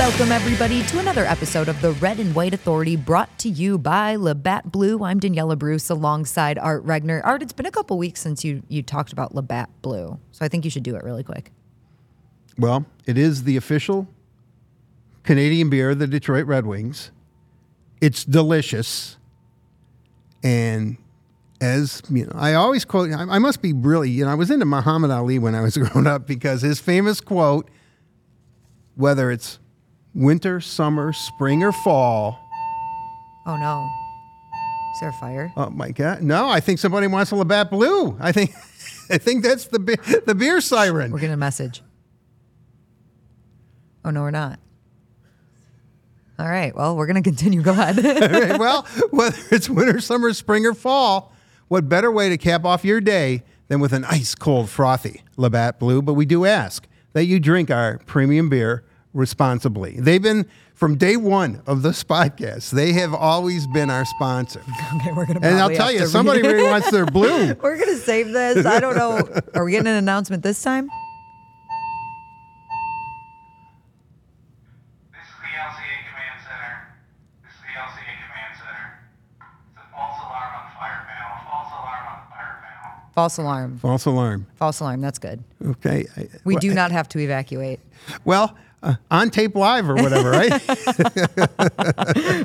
Welcome, everybody, to another episode of the Red and White Authority brought to you by Labatt Blue. I'm Daniella Bruce alongside Art Regner. Art, it's been a couple weeks since you, you talked about Labatt Blue, so I think you should do it really quick. Well, it is the official Canadian beer of the Detroit Red Wings. It's delicious. And as you know, I always quote, I, I must be really, you know, I was into Muhammad Ali when I was growing up because his famous quote, whether it's winter, summer, spring, or fall, Oh, no. Is there a fire? oh my God, no, I think somebody wants a Labatt Blue. I think, I think that's the be- the beer siren. We're getting a message. Oh, no, we're not. All right. Well, we're going to continue. Go ahead. Right, well, whether it's winter, summer, spring, or fall, what better way to cap off your day than with an ice cold frothy Labatt Blue? But we do ask that you drink our premium beer responsibly. They've been from day one of this podcast. They have always been our sponsor. okay, we're going to And I'll tell you, somebody really wants their blue. We're going to save this. I don't know. Are we getting an announcement this time? This is the LCA Command Center. This is the LCA Command Center. It's a false alarm on the fire panel. False alarm on the fire panel. False alarm. False alarm. False alarm. That's good. Okay. We do not have to evacuate. Well, uh, on tape live or whatever, right?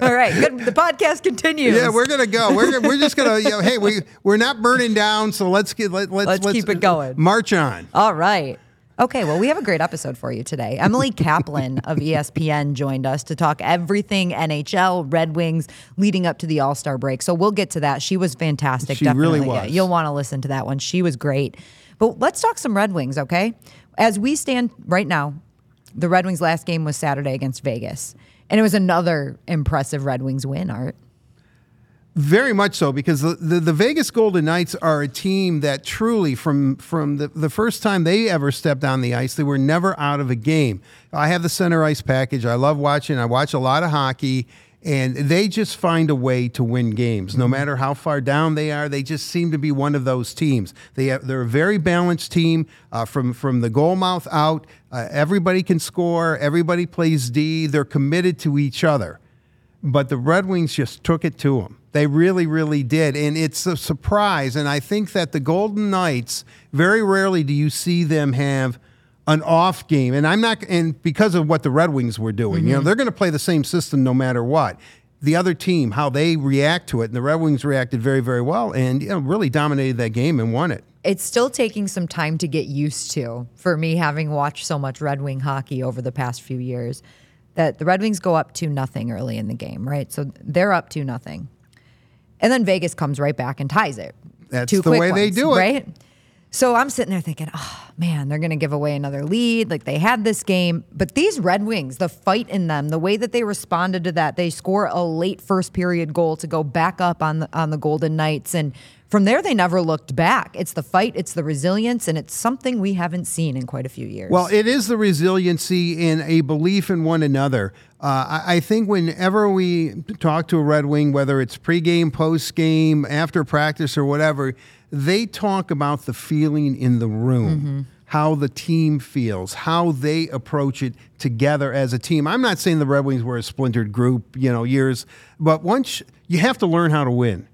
All right. Good. The podcast continues. Yeah, we're gonna go. We're, we're just gonna. You know, hey, we we're not burning down, so let's get let, let's Let's keep it going. March on. All right. Okay, well, we have a great episode for you today. Emily Kaplan of ESPN joined us to talk everything NHL, Red Wings, leading up to the All Star break. So we'll get to that. She was fantastic. She really definitely. Yeah, was. you'll want to listen to that one. She was great. But let's talk some Red Wings, okay? As we stand right now, the Red Wings' last game was Saturday against Vegas, and it was another impressive Red Wings win. Art. Very much so, because the, the, the Vegas Golden Knights are a team that truly, from from the, the first time they ever stepped on the ice, they were never out of a game. I have the center ice package. I love watching. I watch a lot of hockey, and they just find a way to win games, no matter how far down they are. They just seem to be one of those teams. They have, they're a very balanced team uh, from from the goal mouth out. Uh, everybody can score. Everybody plays D. They're committed to each other but the Red Wings just took it to them. They really, really did. And it's a surprise. And I think that the Golden Knights, very rarely do you see them have an off game. And I'm not, and because of what the Red Wings were doing, you know, mm-hmm. they're going to play the same system no matter what. The other team, how they react to it, and the Red Wings reacted very, very well and you know, really dominated that game and won it. it's still taking some time to get used to for me having watched so much Red Wing hockey over the past few years that the Red Wings go up to nothing early in the game, right? So they're up to nothing. And then Vegas comes right back and ties it. That's the way they do it. Right? So I'm sitting there thinking, oh man, they're going to give away another lead. Like they had this game, but these Red Wings, the fight in them, the way that they responded to that, they score a late first period goal to go back up on the on the Golden Knights, and from there they never looked back. It's the fight, it's the resilience, and it's something we haven't seen in quite a few years. Well, it is the resiliency in a belief in one another. Uh, I, I think whenever we talk to a Red Wing, whether it's pregame, postgame, after practice, or whatever, they talk about the feeling in the room. How the team feels, how they approach it together as a team. I'm not saying the Red Wings were a splintered group, you know, years, but once you have to learn how to win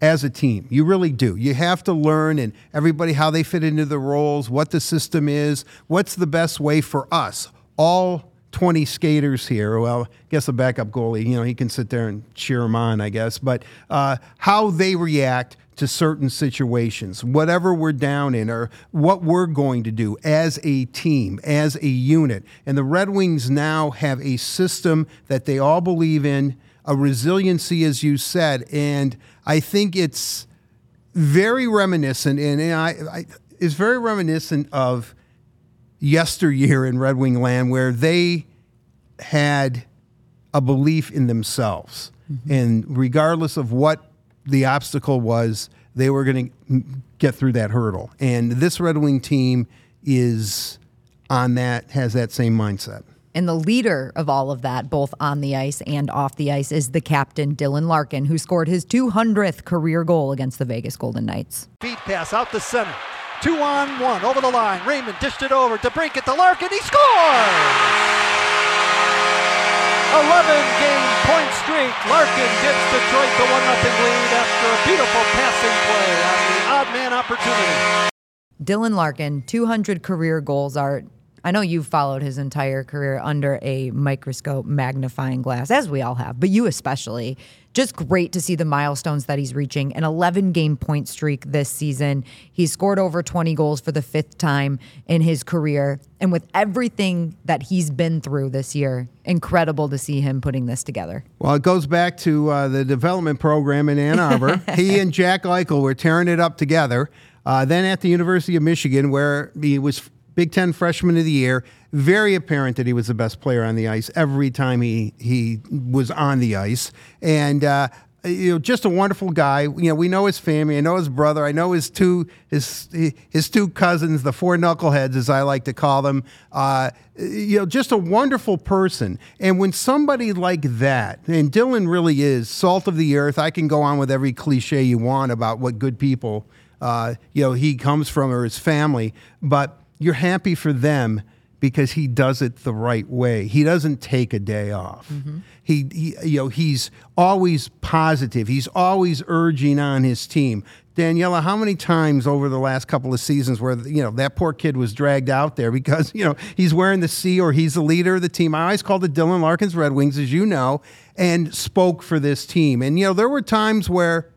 as a team. You really do. You have to learn and everybody how they fit into the roles, what the system is, what's the best way for us, all 20 skaters here. Well, I guess the backup goalie, you know, he can sit there and cheer them on, I guess, but uh, how they react to certain situations, whatever we're down in, or what we're going to do as a team, as a unit. And the Red Wings now have a system that they all believe in, a resiliency, as you said. And I think it's very reminiscent, and I, I it's very reminiscent of yesteryear in Red Wing land where they had a belief in themselves. Mm-hmm. And regardless of what the obstacle was, they were going to get through that hurdle. And this Red Wing team is on that, has that same mindset. And the leader of all of that, both on the ice and off the ice, is the captain, Dylan Larkin, who scored his 200th career goal against the Vegas Golden Knights. Feed pass out the center. Two on one over the line. Raymond dished it over to Brinkett to Larkin. He scores! Game point streak. Larkin gives Detroit the 1 0 lead after a beautiful passing play on the odd man opportunity. Dylan Larkin, 200 career goals are. I know you've followed his entire career under a microscope magnifying glass, as we all have, but you especially. Just great to see the milestones that he's reaching. An 11 game point streak this season. He's scored over 20 goals for the fifth time in his career. And with everything that he's been through this year, incredible to see him putting this together. Well, it goes back to uh, the development program in Ann Arbor. he and Jack Eichel were tearing it up together. Uh, then at the University of Michigan, where he was Big Ten Freshman of the Year, very apparent that he was the best player on the ice every time he he was on the ice, and. Uh, you know, just a wonderful guy. You know, we know his family. I know his brother. I know his two his his two cousins, the four knuckleheads, as I like to call them. Uh, you know, just a wonderful person. And when somebody like that, and Dylan really is salt of the earth. I can go on with every cliche you want about what good people uh, you know he comes from or his family, but you're happy for them because he does it the right way. He doesn't take a day off. Mm-hmm. He, he, you know, he's always positive. He's always urging on his team. Daniella, how many times over the last couple of seasons where you know that poor kid was dragged out there because you know he's wearing the C or he's the leader of the team? I always called the Dylan Larkins Red Wings, as you know, and spoke for this team. And you know there were times where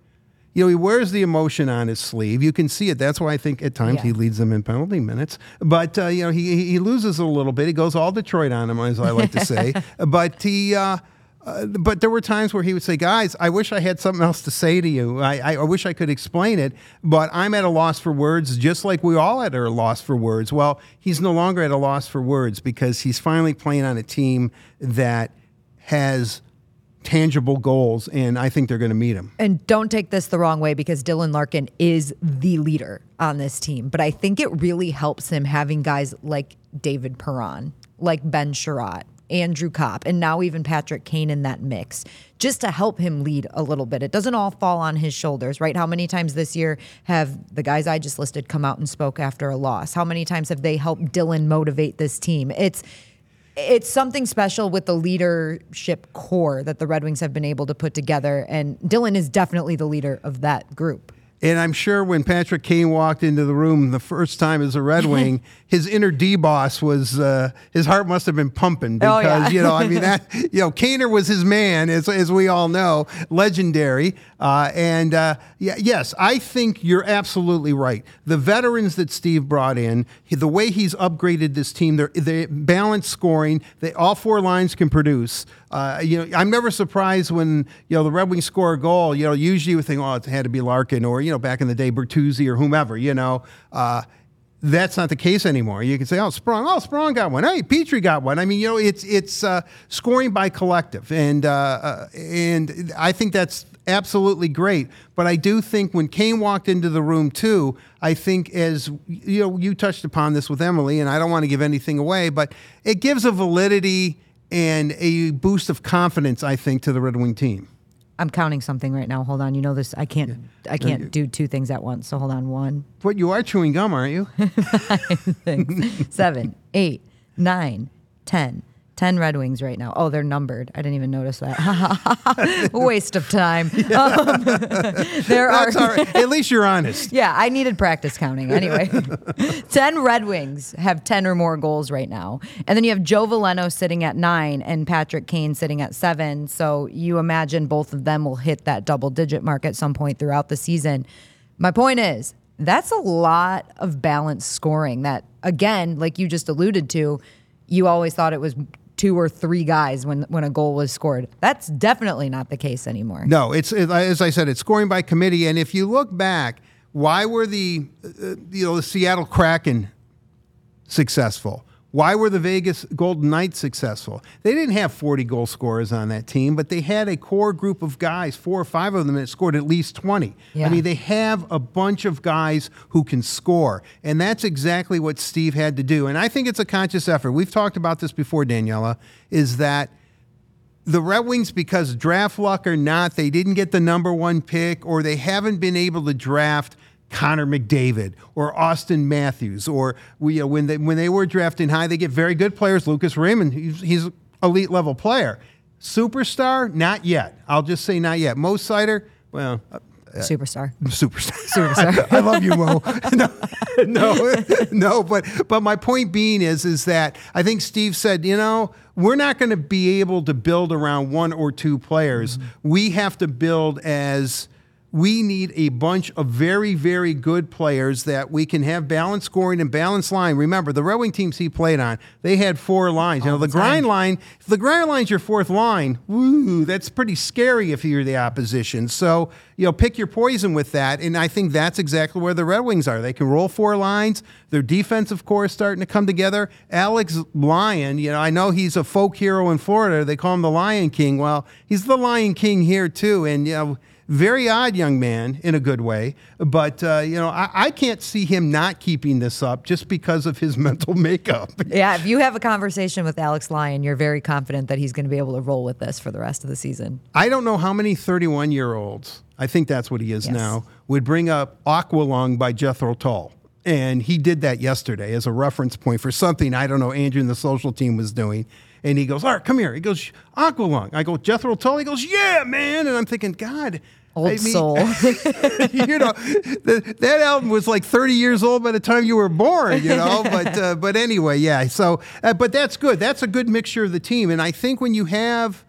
you know, he wears the emotion on his sleeve. You can see it. That's why I think at times yeah. he leads them in penalty minutes. But uh, you know, he he loses a little bit. He goes all Detroit on him, as I like to say. but he. Uh, uh, but there were times where he would say, "Guys, I wish I had something else to say to you. I, I, I, wish I could explain it, but I'm at a loss for words, just like we all at a loss for words." Well, he's no longer at a loss for words because he's finally playing on a team that has tangible goals, and I think they're going to meet them. And don't take this the wrong way because Dylan Larkin is the leader on this team, but I think it really helps him having guys like David Perron, like Ben Chiarot, Andrew Copp, and now even Patrick Kane in that mix, just to help him lead a little bit. It doesn't all fall on his shoulders, right? How many times this year have the guys I just listed come out and spoke after a loss? How many times have they helped Dylan motivate this team? It's it's something special with the leadership core that the Red Wings have been able to put together. And Dylan is definitely the leader of that group. And I'm sure when Patrick Kane walked into the room the first time as a Red Wing, his inner D boss was uh, his heart must have been pumping because oh, yeah. you know I mean that you know Kaner was his man as as we all know, legendary. Uh, and uh, yeah, yes, I think you're absolutely right. The veterans that Steve brought in, the way he's upgraded this team, they're they balanced scoring. They all four lines can produce. Uh, you know, I'm never surprised when you know the Red Wings score a goal. You know, usually you think, oh, it had to be Larkin or you know back in the day Bertuzzi or whomever. You know, uh, that's not the case anymore. You can say, "Oh, Sprong, oh, Sprong got one. Hey, Petry got one." I mean, you know, it's it's uh, scoring by collective, and uh, uh, and I think that's absolutely great. But I do think when Kane walked into the room too, I think as you know, you touched upon this with Emily, and I don't want to give anything away, but it gives a validity and a boost of confidence, I think, to the Red Wing team. I'm counting something right now. Hold on. You know this. I can't. Yeah. I can't do two things at once. So hold on. One. What you are chewing gum, aren't you? Seven, eight, nine, ten, 10 Red Wings right now. Oh, they're numbered. I didn't even notice that. Waste of time. Um, there That's are. Right. At least you're honest. yeah, I needed practice counting. Anyway, 10 Red Wings have 10 or more goals right now. And then you have Joe Veleno sitting at nine and Patrick Kane sitting at seven. So you imagine both of them will hit that double digit mark at some point throughout the season. My point is, that's a lot of balanced scoring that, again, like you just alluded to, you always thought it was two or three guys when when a goal was scored. That's definitely not the case anymore. No, it's it, as I said, it's scoring by committee. And if you look back, why were the uh, you know the Seattle Kraken successful? Why were the Vegas Golden Knights successful? They didn't have 40 goal scorers on that team, but they had a core group of guys, four or five of them that scored at least 20. Yeah. I mean, they have a bunch of guys who can score, and that's exactly what Steve had to do. And I think it's a conscious effort. We've talked about this before, Daniella, is that the Red Wings, because draft luck or not, they didn't get the number one pick, or they haven't been able to draft – Connor McDavid or Auston Matthews, or you uh, know, when they when they were drafting high, they get very good players. Lucas Raymond, he's, he's elite level player. Superstar? Not yet. I'll just say not yet. Mo Seider? Well, uh, uh Superstar. superstar. Superstar. I love you, Mo. no, no, no. But but my point being is is that I think Steve said, you know, we're not going to be able to build around one or two players. Mm-hmm. We have to build as we need a bunch of very, very good players that we can have balanced scoring and balanced line. Remember, the Red Wing teams he played on, they had four lines. you know, the, grind line, if the grind line's your fourth line, woo, that's pretty scary if you're the opposition. So, you know, pick your poison with that. And I think that's exactly where the Red Wings are. They can roll four lines. Their defense, of course, starting to come together. Alex Lyon, you know, I know he's a folk hero in Florida. They call him the Lion King. Well, he's the Lion King here too. And, you know, very odd young man in a good way, but uh, you know I, I, can't see him not keeping this up just because of his mental makeup. Yeah, if you have a conversation with Alex Lyon, you're very confident that he's going to be able to roll with this for the rest of the season. I don't know how many 31 year olds, I think that's what he is Yes. now, would bring up Aqualung by Jethro Tull. And he did that yesterday as a reference point for something I don't know Andrew and the social team was doing. And he goes, "All right, come here. He goes, Aqualung. I go, Jethro Tull. He goes, Yeah, man. And I'm thinking, God, Old I mean, soul. you know, the, that album was like 30 years old by the time you were born, you know. But uh, but anyway, yeah. So, uh, but that's good. That's a good mixture of the team. And I think when you have,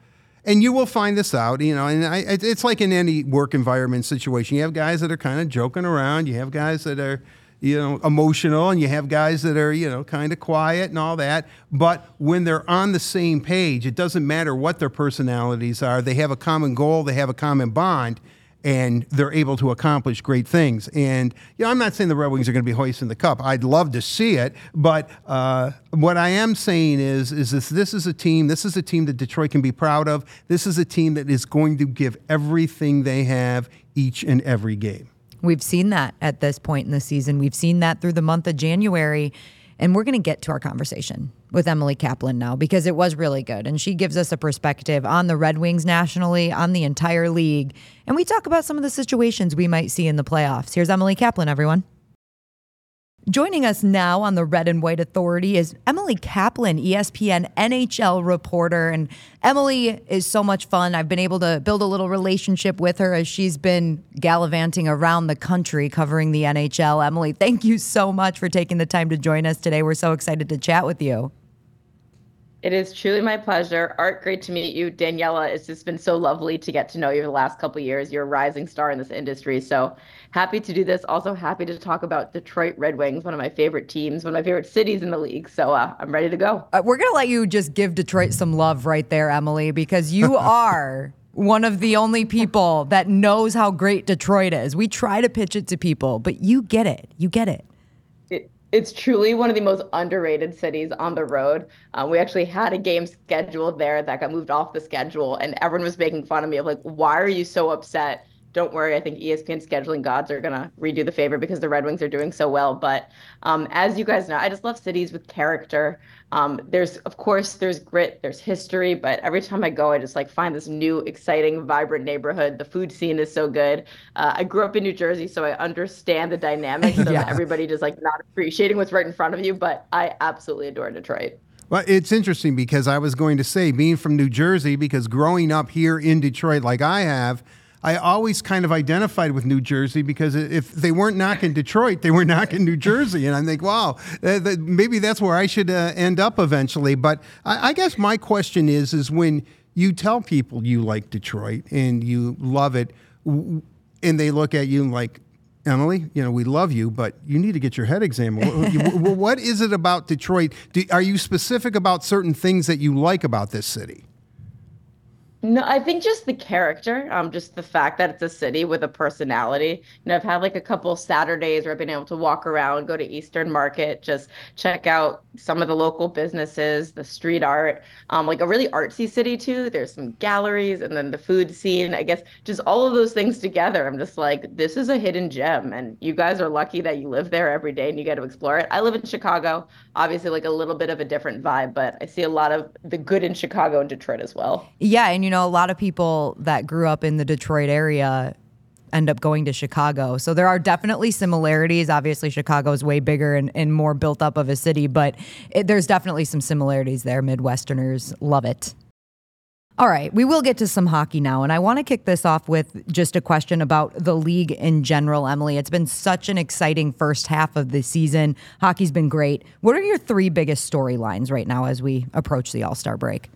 and you will find this out, you know, and I, it's like in any work environment situation. You have guys that are kind of joking around. You have guys that are, you know, emotional, and you have guys that are, you know, kind of quiet and all that. But when they're on the same page, it doesn't matter what their personalities are. They have a common goal. They have a common bond and they're able to accomplish great things. And you know, I'm not saying the Red Wings are going to be hoisting the cup. I'd love to see it, but uh, what I am saying is, is this: this is a team. This is a team that Detroit can be proud of. This is a team that is going to give everything they have each and every game. We've seen that at this point in the season. We've seen that through the month of January. And we're going to get to our conversation with Emily Kaplan now because it was really good. And she gives us a perspective on the Red Wings nationally, on the entire league. And we talk about some of the situations we might see in the playoffs. Here's Emily Kaplan, everyone. Joining us now on the Red and White Authority is Emily Kaplan, ESPN NHL reporter. And Emily is so much fun. I've been able to build a little relationship with her as she's been gallivanting around the country covering the NHL. Emily, thank you so much for taking the time to join us today. We're so excited to chat with you. It is truly my pleasure. Art, great to meet you. Daniella, it's just been so lovely to get to know you the last couple of years. You're a rising star in this industry. So happy to do this. Also happy to talk about Detroit Red Wings, one of my favorite teams, one of my favorite cities in the league. So uh, I'm ready to go. Uh, we're going to let you just give Detroit some love right there, Emily, because you are one of the only people that knows how great Detroit is. We try to pitch it to people, but you get it. You get it. It, it's truly one of the most underrated cities on the road. Uh, we actually had a game scheduled there that got moved off the schedule, and everyone was making fun of me of like, why are you so upset? Don't worry, I think ESPN scheduling gods are gonna redo the favor because the Red Wings are doing so well. But um, as you guys know, I just love cities with character. Um, there's of course there's grit, there's history, but every time I go, I just like find this new, exciting, vibrant neighborhood. The food scene is so good. Uh, I grew up in New Jersey, so I understand the dynamics of Yeah. everybody just like not appreciating what's right in front of you. But I absolutely adore Detroit. Well, it's interesting because I was going to say, being from New Jersey, because growing up here in Detroit, like I have, I always kind of identified with New Jersey because if they weren't knocking Detroit, they were knocking New Jersey. And I think, wow, uh, maybe that's where I should uh, end up eventually. But I, guess my question is, is when you tell people you like Detroit and you love it, and they look at you like, Emily, you know, we love you, but you need to get your head examined. What- is it about Detroit? Are you specific about certain things that you like about this city? No, I think just the character, um, just the fact that it's a city with a personality. You know, I've had like a couple Saturdays where I've been able to walk around, go to Eastern Market, just check out some of the local businesses, the street art, um, like a really artsy city too. There's some galleries and then the food scene. I guess just all of those things together. I'm just like, this is a hidden gem, and you guys are lucky that you live there every day and you get to explore it. I live in Chicago, obviously like a little bit of a different vibe, but I see a lot of the good in Chicago and Detroit as well. Yeah, and you know, a lot of people that grew up in the Detroit area end up going to Chicago. So there are definitely similarities. Obviously, Chicago is way bigger and, and more built up of a city, but it, there's definitely some similarities there. Midwesterners love it. All right, we will get to some hockey now. And I want to kick this off with just a question about the league in general, Emily. It's been such an exciting first half of the season. Hockey's been great. What are your three biggest storylines right now as we approach the All Star break?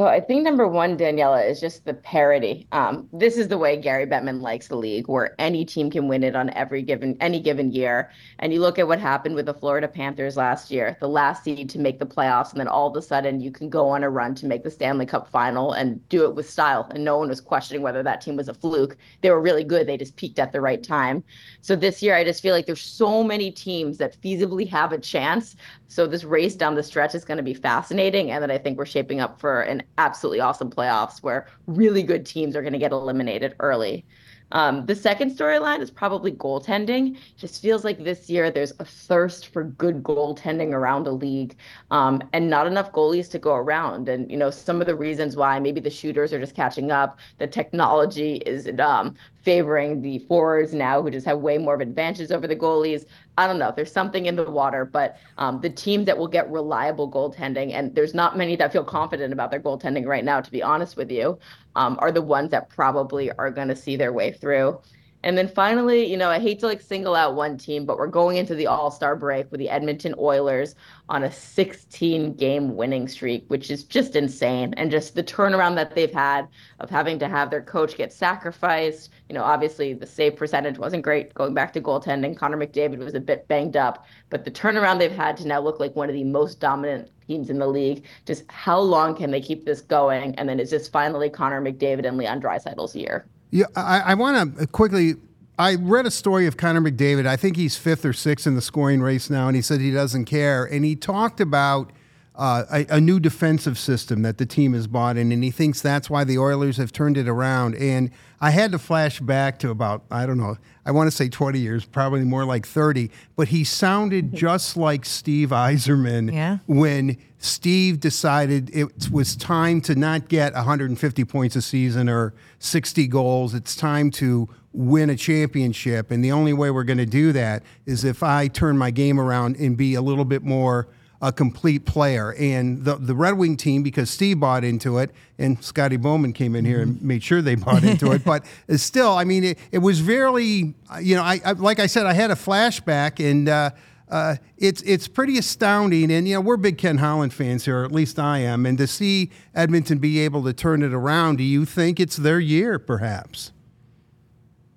So I think number one, Daniella, is just the parity. Um, this is the way Gary Bettman likes the league, where any team can win it on every given any given year. And you look at what happened with the Florida Panthers last year, the last seed to make the playoffs, and then all of a sudden you can go on a run to make the Stanley Cup final and do it with style. And no one was questioning whether that team was a fluke. They were really good. They just peaked at the right time. So this year, I just feel like there's so many teams that feasibly have a chance. So this race down the stretch is going to be fascinating, and then I think we're shaping up for an absolutely awesome playoffs where really good teams are going to get eliminated early. Um, the second storyline is probably goaltending. Just feels like this year there's a thirst for good goaltending around the league, um, and not enough goalies to go around. And you know, some of the reasons why maybe the shooters are just catching up. The technology is um, favoring the forwards now, who just have way more of advantages over the goalies. I don't know. There's something in the water, but um, the teams that will get reliable goaltending, and there's not many that feel confident about their goaltending right now, to be honest with you, um, are the ones that probably are going to see their way through. And then finally, you know, I hate to like single out one team, but we're going into the All Star break with the Edmonton Oilers on a 16 game winning streak, which is just insane. And just the turnaround that they've had of having to have their coach get sacrificed. You know, obviously the save percentage wasn't great going back to goaltending. Connor McDavid was a bit banged up, but the turnaround they've had to now look like one of the most dominant teams in the league. Just how long can they keep this going? And then is this finally Connor McDavid and Leon Draisaitl's year? Yeah, I, I want to quickly. I read a story of Connor McDavid. I think he's fifth or sixth in the scoring race now, and he said he doesn't care. And he talked about uh, a, a, new defensive system that the team has bought in, and he thinks that's why the Oilers have turned it around. And I had to flash back to about, I don't know, I want to say 20 years, probably more like 30, but he sounded mm-hmm. just like Steve Yzerman yeah. when Steve decided it was time to not get 150 points a season or 60 goals. It's time to win a championship. And the only way we're going to do that is if I turn my game around and be a little bit more – a complete player. And the the Red Wing team, because Steve bought into it, and Scotty Bowman came in here and mm-hmm. made sure they bought into it. But still, I mean, it, it was very, you know, I, I, like I said, I had a flashback, and uh, uh, it's it's pretty astounding. And you know, we're big Ken Holland fans here, or at least I am. And to see Edmonton be able to turn it around, do you think it's their year, perhaps?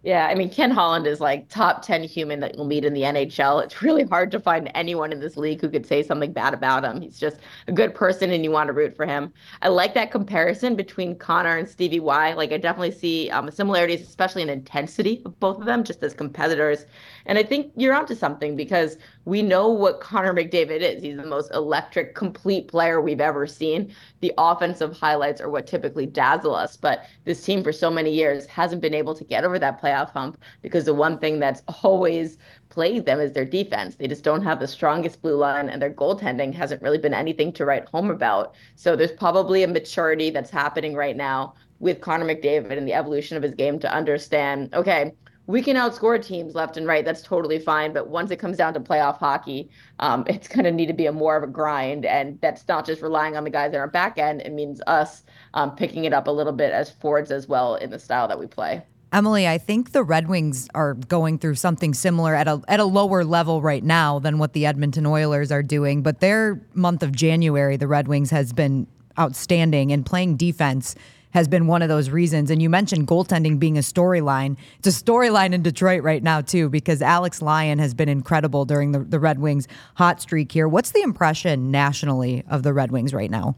Yeah, I mean, Ken Holland is like top 10 human that you'll meet in the NHL. It's really hard to find anyone in this league who could say something bad about him. He's just a good person and you want to root for him. I like that comparison between Connor and Stevie Y. Like, I definitely see um, similarities, especially in intensity of both of them, just as competitors. And I think you're onto something because we know what Connor McDavid is. He's the most electric, complete player we've ever seen. The offensive highlights are what typically dazzle us, but this team for so many years hasn't been able to get over that playoff hump because the one thing that's always plagued them is their defense. They just don't have the strongest blue line, and their goaltending hasn't really been anything to write home about. So there's probably a maturity that's happening right now with Connor McDavid and the evolution of his game to understand, okay, we can outscore teams left and right. That's totally fine. But once it comes down to playoff hockey, um, it's going to need to be a more of a grind. And that's not just relying on the guys in our back end. It means us um, picking it up a little bit as forwards as well in the style that we play. Emily, I think the Red Wings are going through something similar at a at a lower level right now than what the Edmonton Oilers are doing. But their month of January, the Red Wings has been outstanding and playing defense has been one of those reasons. And you mentioned goaltending being a storyline. It's a storyline in Detroit right now, too, because Alex Lyon has been incredible during the, the Red Wings hot streak here. What's the impression nationally of the Red Wings right now?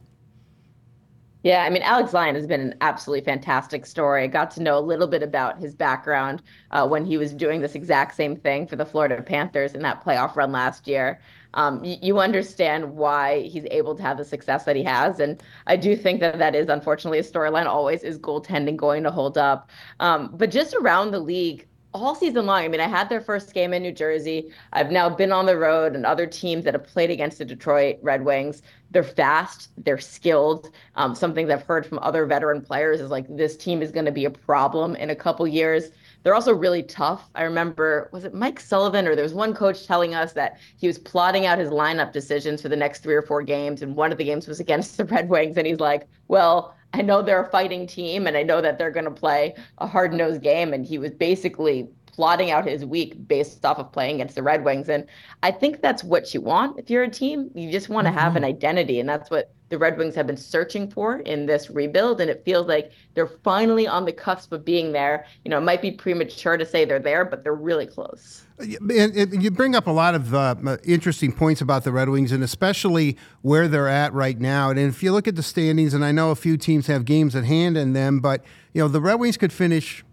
Yeah, I mean, Alex Lyon has been an absolutely fantastic story. I got to know a little bit about his background uh, when he was doing this exact same thing for the Florida Panthers in that playoff run last year. Um, you, you understand why he's able to have the success that he has, and I do think that that is unfortunately a storyline. Always is goaltending going to hold up, um, but just around the league, all season long. I mean, I had their first game in New Jersey. I've now been on the road and other teams that have played against the Detroit Red Wings. They're fast, they're skilled. Um, something that I've heard from other veteran players is like this team is going to be a problem in a couple years. They're also really tough. I remember, was it Mike Sullivan or there was one coach telling us that he was plotting out his lineup decisions for the next three or four games, and one of the games was against the Red Wings, and he's like, well, I know they're a fighting team and I know that they're going to play a hard nosed game. And he was basically plotting out his week based off of playing against the Red Wings. And I think that's what you want if you're a team. You just want to mm-hmm. have an identity. And that's what the Red Wings have been searching for in this rebuild. And it feels like they're finally on the cusp of being there. You know, it might be premature to say they're there, but they're really close. And, you bring up a lot of uh, interesting points about the Red Wings, and especially where they're at right now. And if you look at the standings, and I know a few teams have games at hand in them, but you know the Red Wings could finish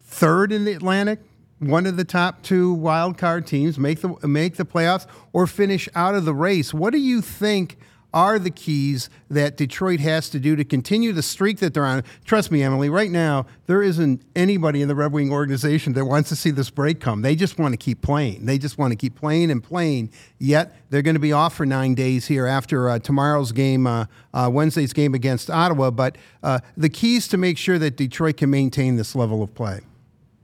third in the Atlantic, one of the top two wild card teams, make the make the playoffs, or finish out of the race. What do you think? Are the keys that Detroit has to do to continue the streak that they're on. Trust me, Emily, right now, there isn't anybody in the Red Wing organization that wants to see this break come. They just want to keep playing. They just want to keep playing and playing. Yet, they're going to be off for nine days here after uh, tomorrow's game, uh, uh, Wednesday's game against Ottawa. But uh, the keys to make sure that Detroit can maintain this level of play.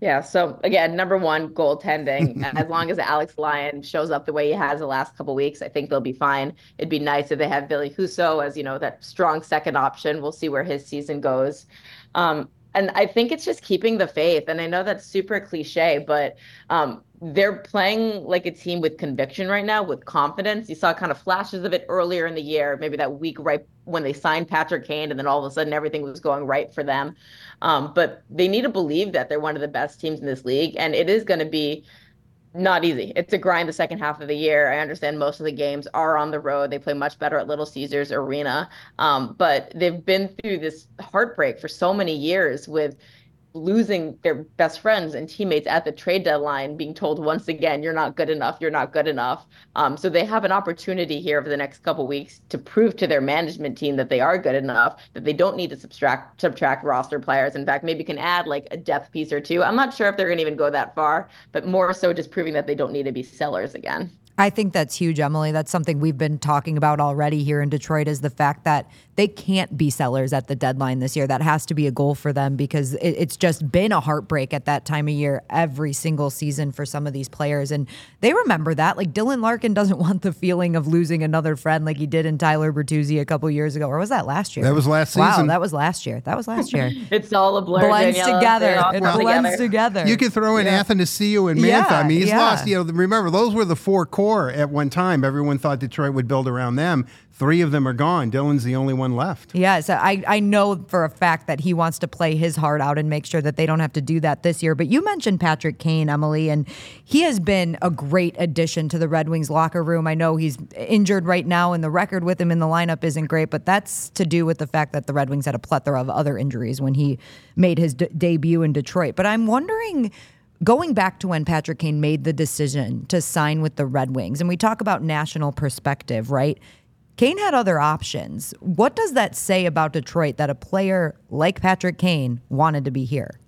Yeah. So again, number one, goaltending. as long as Alex Lyon shows up the way he has the last couple weeks, I think they'll be fine. It'd be nice if they have Ville Husso as you know that strong second option. We'll see where his season goes. Um, and I think it's just keeping the faith. And I know that's super cliche, but um, they're playing like a team with conviction right now, with confidence. You saw kind of flashes of it earlier in the year, maybe that week right when they signed Patrick Kane, and then all of a sudden everything was going right for them. Um, but they need to believe that they're one of the best teams in this league, and it is going to be not easy. It's a grind the second half of the year. I understand most of the games are on the road. They play much better at Little Caesars Arena. Um, but they've been through this heartbreak for so many years with losing their best friends and teammates at the trade deadline, being told once again, you're not good enough, you're not good enough. Um, so they have an opportunity here over the next couple weeks to prove to their management team that they are good enough, that they don't need to subtract subtract roster players. In fact, maybe can add like a depth piece or two. I'm not sure if they're going to even go that far, but more so just proving that they don't need to be sellers again. I think that's huge, Emily. That's something we've been talking about already here in Detroit is the fact that they can't be sellers at the deadline this year. That has to be a goal for them because it, it's just been a heartbreak at that time of year every single season for some of these players. And they remember that. Like Dylan Larkin doesn't want the feeling of losing another friend like he did in Tyler Bertuzzi a couple years ago. Or was that last year? That was last season. Wow, that was last year. That was last year. it's all a blur. Blends together. It blends together. You can throw in yeah. Athanasiou and Mantha. Yeah, I mean, he's yeah. lost. You know, remember those were the four core at one time. Everyone thought Detroit would build around them. Three of them are gone. Dylan's the only one left. Yeah, so I, I know for a fact that he wants to play his heart out and make sure that they don't have to do that this year. But you mentioned Patrick Kane, Emily, and he has been a great addition to the Red Wings locker room. I know he's injured right now, and the record with him in the lineup isn't great, but that's to do with the fact that the Red Wings had a plethora of other injuries when he made his de- debut in Detroit. But I'm wondering going back to when Patrick Kane made the decision to sign with the Red Wings, and we talk about national perspective, right? Kane had other options. What does that say about Detroit that a player like Patrick Kane wanted to be here?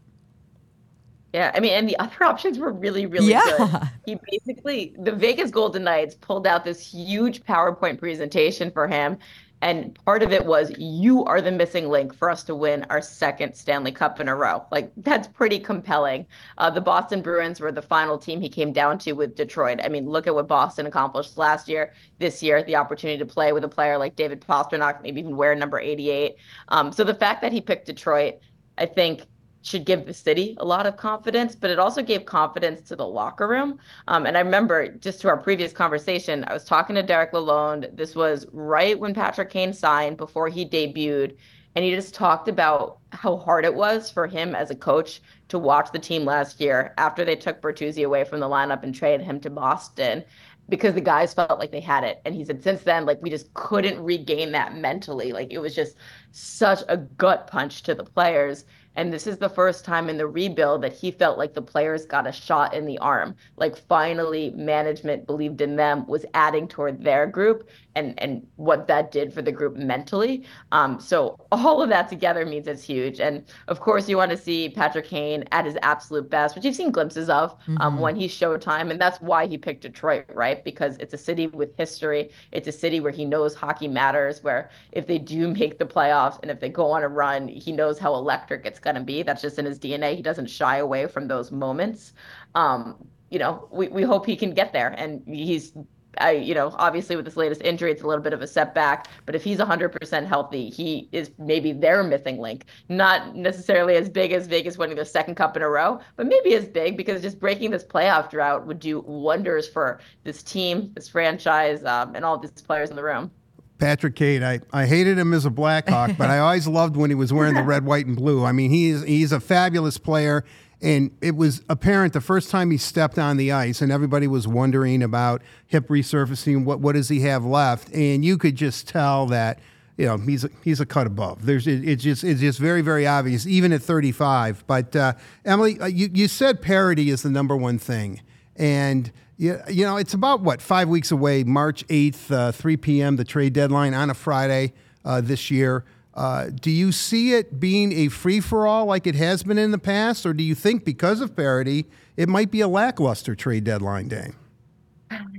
Yeah, I mean, and the other options were really, really yeah. good. He basically, the Vegas Golden Knights pulled out this huge PowerPoint presentation for him and part of it was you are the missing link for us to win our second Stanley Cup in a row. Like that's pretty compelling. Uh, the Boston Bruins were the final team he came down to with Detroit. I mean, look at what Boston accomplished last year. This year, the opportunity to play with a player like David Pastrnak, maybe even wear number 88. Um, so the fact that he picked Detroit, I think should give the city a lot of confidence, but it also gave confidence to the locker room. Um, and I remember just to our previous conversation, I was talking to Derek Lalonde. This was right when Patrick Kane signed before he debuted. And he just talked about how hard it was for him as a coach to watch the team last year after they took Bertuzzi away from the lineup and traded him to Boston because the guys felt like they had it. And he said, since then, like we just couldn't regain that mentally. Like it was just such a gut punch to the players. And this is the first time in the rebuild that he felt like the players got a shot in the arm. Like finally, management believed in them, was adding toward their group, and and what that did for the group mentally. Um, so all of that together means it's huge. And of course, you want to see Patrick Kane at his absolute best, which you've seen glimpses of um, mm-hmm. when he's showtime, and that's why he picked Detroit, right? Because it's a city with history. It's a city where he knows hockey matters. Where if they do make the playoffs and if they go on a run, he knows how electric it's going to be. That's just in his DNA. He doesn't shy away from those moments. Um, you know, we, we hope he can get there. And he's I, you know, obviously with this latest injury, it's a little bit of a setback. But if he's 100% healthy, he is maybe their missing link. Not necessarily as big as Vegas winning the second cup in a row, but maybe as big because just breaking this playoff drought would do wonders for this team, this franchise, um, and all these players in the room. Patrick Kane, I, I hated him as a Blackhawk, but I always loved when he was wearing the red, white, and blue. I mean, he's he's a fabulous player. And it was apparent the first time he stepped on the ice, and everybody was wondering about hip resurfacing. What what does he have left? And you could just tell that you know he's a, he's a cut above. There's it, it's just it's just very very obvious even at 35. But uh, Emily, uh, you you said parity is the number one thing, and you, you know it's about what five weeks away, March 8th, uh, 3 p.m. the trade deadline on a Friday uh, this year. Uh, do you see it being a free for all like it has been in the past, or do you think because of parity, it might be a lackluster trade deadline day?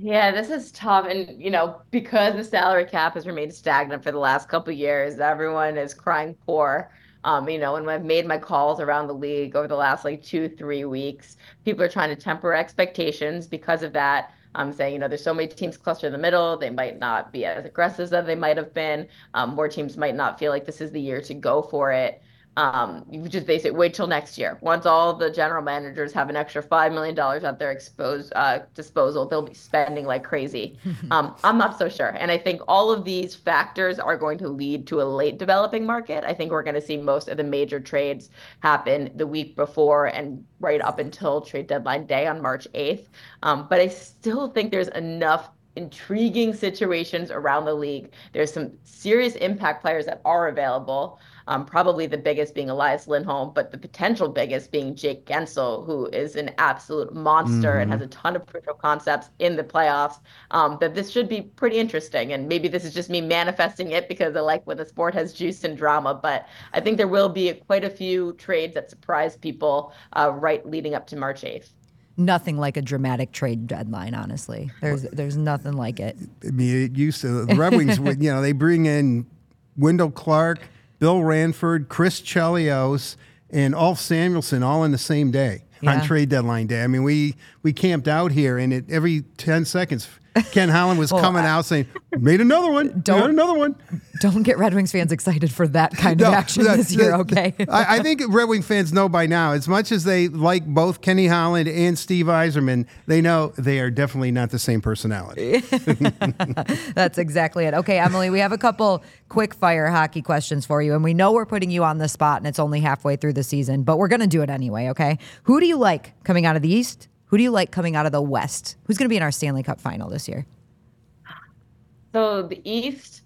Yeah, this is tough, and you know because the salary cap has remained stagnant for the last couple years, everyone is crying poor. Um, you know, and when I've made my calls around the league over the last like two, three weeks, people are trying to temper expectations because of that um, saying, you know, there's so many teams clustered in the middle. They might not be as aggressive as they might have been. Um, more teams might not feel like this is the year to go for it um, you just they say wait till next year. Once all the general managers have an extra five million dollars at their exposed uh, disposal, they'll be spending like crazy. um, I'm not so sure, and I think all of these factors are going to lead to a late developing market. I think we're going to see most of the major trades happen the week before and right up until trade deadline day on March 8th. Um, but I still think there's enough intriguing situations around the league. There's some serious impact players that are available. Um, probably the biggest being Elias Lindholm, but the potential biggest being Jake Guentzel, who is an absolute monster mm-hmm. and has a ton of proof of concepts in the playoffs. Um, that this should be pretty interesting, and maybe this is just me manifesting it because I like when the sport has juice and drama. But I think there will be quite a few trades that surprise people uh, right leading up to March eighth nothing like a dramatic trade deadline. Honestly, there's there's nothing like it. I mean, it used to the Red Wings. you know, they bring in Wendell Clark, Bill Ranford, Chris Chelios, and Ulf Samuelsson all in the same day yeah. on trade deadline day. I mean, we we camped out here, and it, every ten seconds, Ken Holland was well, coming out saying, "Made another one. Don't another one." Don't get Red Wings fans excited for that kind no, of action that, this year. That, okay. I, I, think Red Wing fans know by now, as much as they like both Kenny Holland and Steve Yzerman, they know they are definitely not the same personality. That's exactly it. Okay, Emily, we have a couple quick fire hockey questions for you, and we know we're putting you on the spot, and it's only halfway through the season, but we're going to do it anyway. Okay. Who do you like coming out of the East? Who do you like coming out of the West? Who's going to be in our Stanley Cup final this year? So the East,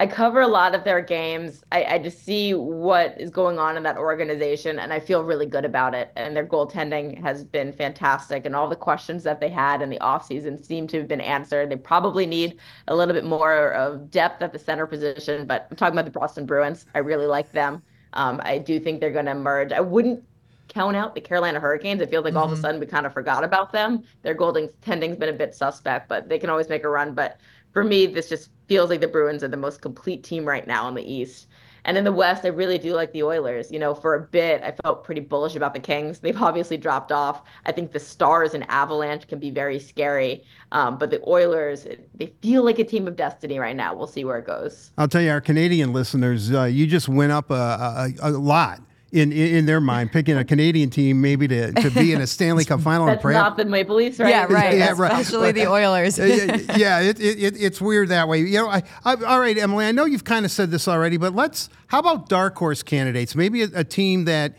I cover a lot of their games. I, I, just see what is going on in that organization, and I feel really good about it. And their goaltending has been fantastic, and all the questions that they had in the offseason seem to have been answered. They probably need a little bit more of depth at the center position, but I'm talking about the Boston Bruins. I really like them. Um, I do think they're going to emerge. I wouldn't count out the Carolina Hurricanes. It feels like mm-hmm. all of a mm-hmm. sudden we kind of forgot about them. Their goaltending's been a bit suspect, but they can always make a run. But for me, this just feels like the Bruins are the most complete team right now in the East. And in the West, I really do like the Oilers. You know, for a bit, I felt pretty bullish about the Kings. They've obviously dropped off. I think the Stars and Avalanche can be very scary. Um, but the Oilers, they feel like a team of destiny right now. We'll see where it goes. I'll tell you, our Canadian listeners, uh, you just went up a, a, a lot in, in their mind, picking a Canadian team maybe to, to be in a Stanley Cup final. That's not the Maple Leafs, right? Yeah, right. yeah, right. Especially the Oilers. yeah, it, it, it's weird that way. You know, I, I, all right, Emily. I know you've kind of said this already, but let's. How about dark horse candidates? Maybe a, a team that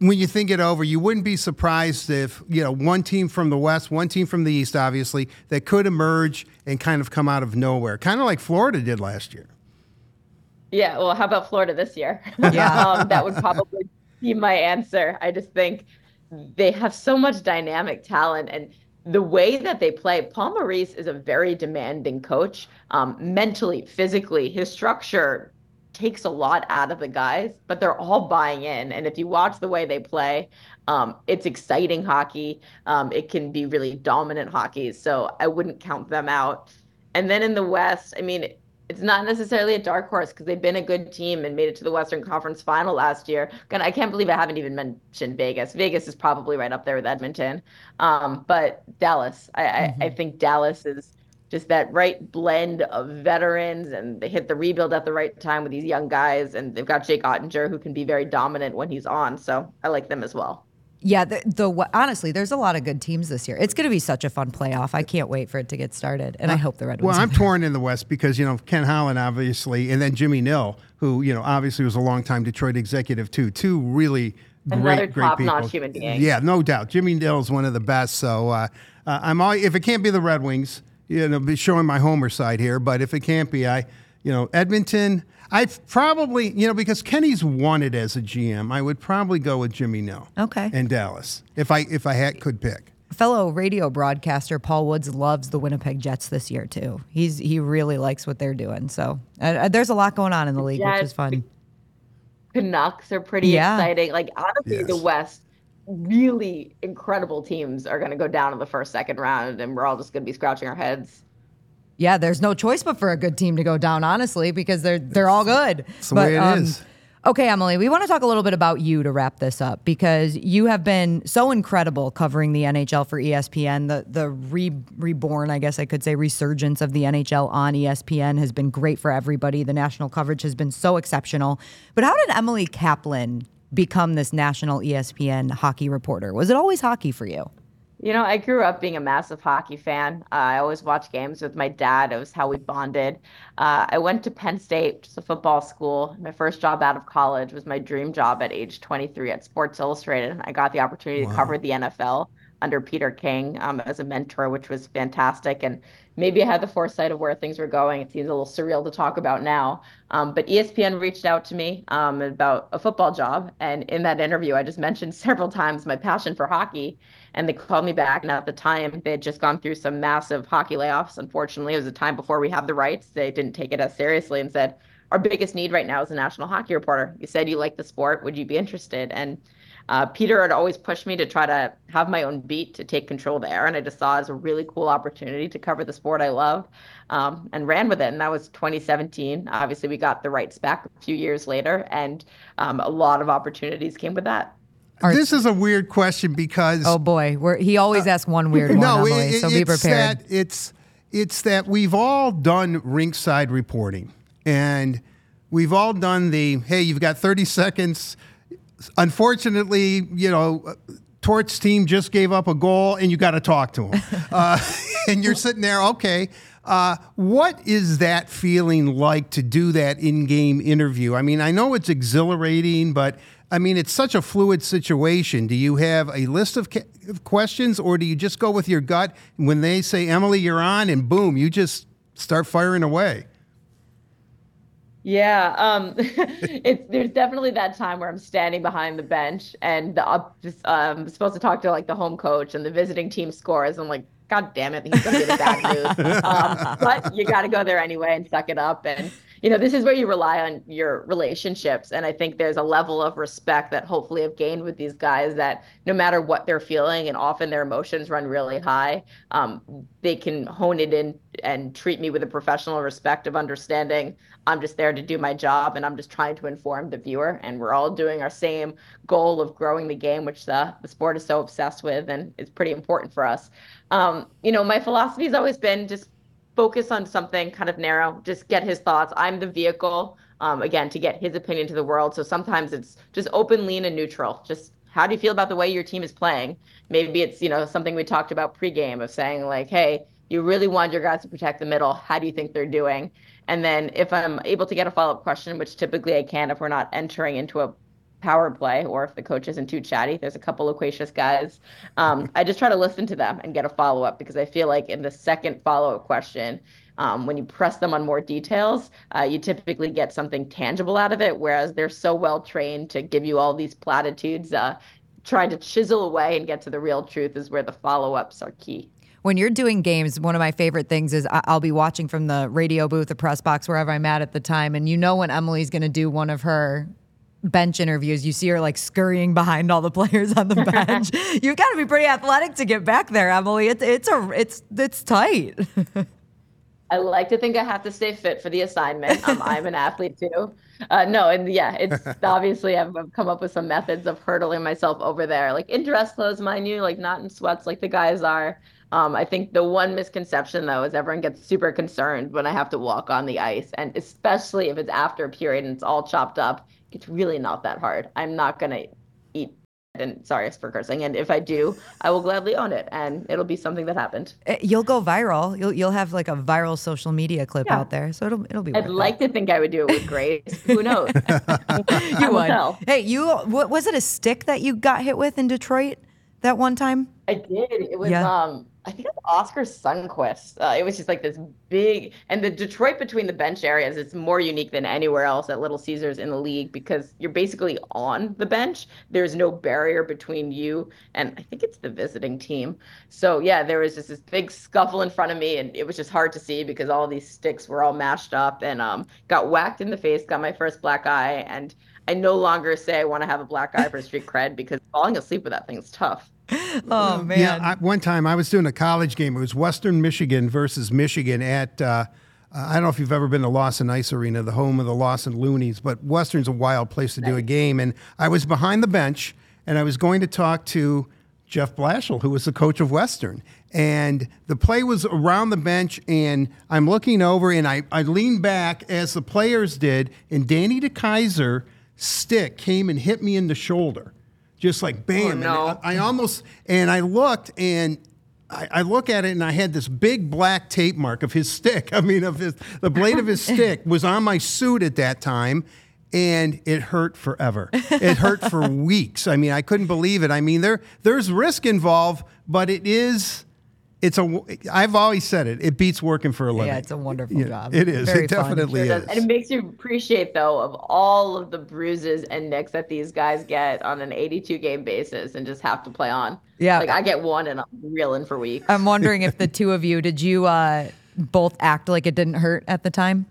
when you think it over, you wouldn't be surprised if you know one team from the west, one team from the east, obviously, that could emerge and kind of come out of nowhere, kind of like Florida did last year. Yeah, well, how about Florida this year? Yeah, um, that would probably be my answer. I just think they have so much dynamic talent and the way that they play, Paul Maurice is a very demanding coach, um, mentally, physically. His structure takes a lot out of the guys, but they're all buying in. And if you watch the way they play, um, it's exciting hockey. Um, it can be really dominant hockey. So I wouldn't count them out. And then in the West, I mean, it's not necessarily a dark horse because they've been a good team and made it to the Western Conference final last year. God, I can't believe I haven't even mentioned Vegas. Vegas is probably right up there with Edmonton. Um, but Dallas, I, mm-hmm. I, I think Dallas is just that right blend of veterans and they hit the rebuild at the right time with these young guys and they've got Jake Oettinger who can be very dominant when he's on. So I like them as well. Yeah, the, the honestly, there's a lot of good teams this year. It's going to be such a fun playoff. I can't wait for it to get started, and uh, I hope the Red Wings. Well, I'm torn in the West because you know Ken Holland, obviously, and then Jimmy Nill, who you know obviously was a longtime Detroit executive too. Two really Another great, great people. human being. Yeah, no doubt. Jimmy Nill is one of the best. So uh, uh, I'm all, if it can't be the Red Wings, you know, be showing my homer side here. But if it can't be, I, you know, Edmonton. I probably, you know, because Kenny's won it as a GM, I would probably go with Jimmy Nill. Okay. And Dallas, if I if I had, could pick. Fellow radio broadcaster Paul Woods loves the Winnipeg Jets this year too. He's he really likes what they're doing. So uh, uh there's a lot going on in the league, which is fun. Canucks are pretty yeah. exciting. Like honestly, yes. the West really incredible teams are going to go down in the first second round, and we're all just going to be scratching our heads yeah, there's no choice but for a good team to go down, honestly, because they're they're all good. That's the but, way it um, is. Okay, Emily, we want to talk a little bit about you to wrap this up because you have been so incredible covering the NHL for ESPN. The the re, reborn, I guess I could say, resurgence of the NHL on ESPN has been great for everybody. The national coverage has been so exceptional. But how did Emily Kaplan become this national ESPN hockey reporter? Was it always hockey for you? You know, I grew up being a massive hockey fan. Uh, I always watched games with my dad. It was how we bonded. Uh, I went to Penn State, which is a football school. My first job out of college was my dream job at age 23 at Sports Illustrated. I got the opportunity wow. to cover the NFL under Peter King um, as a mentor, which was fantastic. And maybe I had the foresight of where things were going. It seems a little surreal to talk about now. Um, but ESPN reached out to me um, about a football job. And in that interview, I just mentioned several times my passion for hockey and they called me back. And at the time, they had just gone through some massive hockey layoffs. Unfortunately, it was a time before we had the rights. They didn't take it as seriously and said, Our biggest need right now is a national hockey reporter. You said you like the sport. Would you be interested? And uh, Peter had always pushed me to try to have my own beat to take control there. And I just saw it as a really cool opportunity to cover the sport I love um, and ran with it. And that was 2017. Obviously, we got the rights back a few years later, and um, a lot of opportunities came with that. This is a weird question because oh boy, he always uh, asks one weird one. No, Emily, it, so be prepared. That it's it's that we've all done rinkside reporting, and we've all done the hey, you've got thirty seconds. Unfortunately, you know. Tort's team just gave up a goal, and you got to talk to him. Uh, and you're sitting there, okay. Uh, what is that feeling like to do that in-game interview? I mean, I know it's exhilarating, but I mean, it's such a fluid situation. Do you have a list of, ca- of questions, or do you just go with your gut when they say, Emily, you're on, and boom, you just start firing away? Yeah, um, it's there's definitely that time where I'm standing behind the bench and the, uh, I'm supposed to talk to like the home coach and the visiting team scores. I'm like, God damn it, he's gonna be in a bad mood. Um, but you got to go there anyway and suck it up and you know, this is where you rely on your relationships. And I think there's a level of respect that hopefully I've gained with these guys that no matter what they're feeling, and often their emotions run really high, um, they can hone it in and treat me with a professional respect of understanding I'm just there to do my job and I'm just trying to inform the viewer. And we're all doing our same goal of growing the game, which the, the sport is so obsessed with and it's pretty important for us. Um, you know, my philosophy has always been just focus on something kind of narrow, just get his thoughts. I'm the vehicle, um, again, to get his opinion to the world. So sometimes it's just open, lean, and neutral. Just how do you feel about the way your team is playing? Maybe it's, you know, something we talked about pregame of saying, like, hey, you really want your guys to protect the middle. How do you think they're doing? And then if I'm able to get a follow up question, which typically I can if we're not entering into a power play or if the coach isn't too chatty there's a couple loquacious guys um, i just try to listen to them and get a follow-up because i feel like in the second follow-up question um, when you press them on more details, uh, you typically get something tangible out of it. Whereas they're so well trained to give you all these platitudes, uh, trying to chisel away and get to the real truth is where the follow ups are key. When you're doing games, one of my favorite things is I'll be watching from the radio booth, the press box, wherever I'm at at the time. And you know when Emily's going to do one of her bench interviews, you see her like scurrying behind all the players on the bench. You've got to be pretty athletic to get back there, Emily. It's it's a it's it's tight. I like to think I have to stay fit for the assignment. Um, I'm an athlete too. Uh, no, and yeah, it's obviously I've, I've come up with some methods of hurdling myself over there, like in dress clothes, mind you, like not in sweats like the guys are. Um, I think the one misconception though is everyone gets super concerned when I have to walk on the ice, and especially if it's after a period and it's all chopped up, it's really not that hard. I'm not gonna eat. And sorry for cursing. And if I do, I will gladly own it, and it'll be something that happened. Eh, You'll go viral. You'll you'll have like a viral social media clip Yeah. out there, so it'll it'll be. I'd like to think I would do it with grace. Who knows? you would. tell. Hey, you what was it? A stick that you got hit with in Detroit that one time? I did. It was Yeah. um I think it was Oskar Sundqvist. Uh, it was just like this big and the Detroit between the bench areas is more unique than anywhere else at Little Caesars in the league because you're basically on the bench. There's no barrier between you and I think it's the visiting team. So yeah, there was just this big scuffle in front of me and it was just hard to see because all these sticks were all mashed up and um got whacked in the face, got my first black eye and I no longer say I want to have a black eye for street cred because falling asleep with that thing's tough. Oh man. Yeah, I, one time I was doing a college game. It was Western Michigan versus Michigan at. Uh, I don't know if you've ever been to Lawson Ice Arena, the home of the Lawson Loonies, but Western's a wild place to do a game. And I was behind the bench, and I was going to talk to Jeff Blashill, who was the coach of Western. And the play was around the bench, and I'm looking over, and I, I leaned back as the players did, and Danny DeKeyser stick came and hit me in the shoulder, just like bam. Oh, and no. I, I almost and I looked and. I, I look at it and I had this big black tape mark of his stick. I mean, of his the blade of his stick was on my suit at that time, and it hurt forever. It hurt for weeks. I mean, I couldn't believe it. I mean, there there's risk involved, but it is. It's a. I've always said it. It beats working for a living. yeah, it's a wonderful Yeah, job. It is. Very it definitely Sure is. does. And it makes you appreciate, though, of all of the bruises and nicks that these guys get on an 82 game basis and just have to play on. Yeah. Like, I get one and I'm reeling for weeks. I'm wondering if the two of you did you uh, both act like it didn't hurt at the time?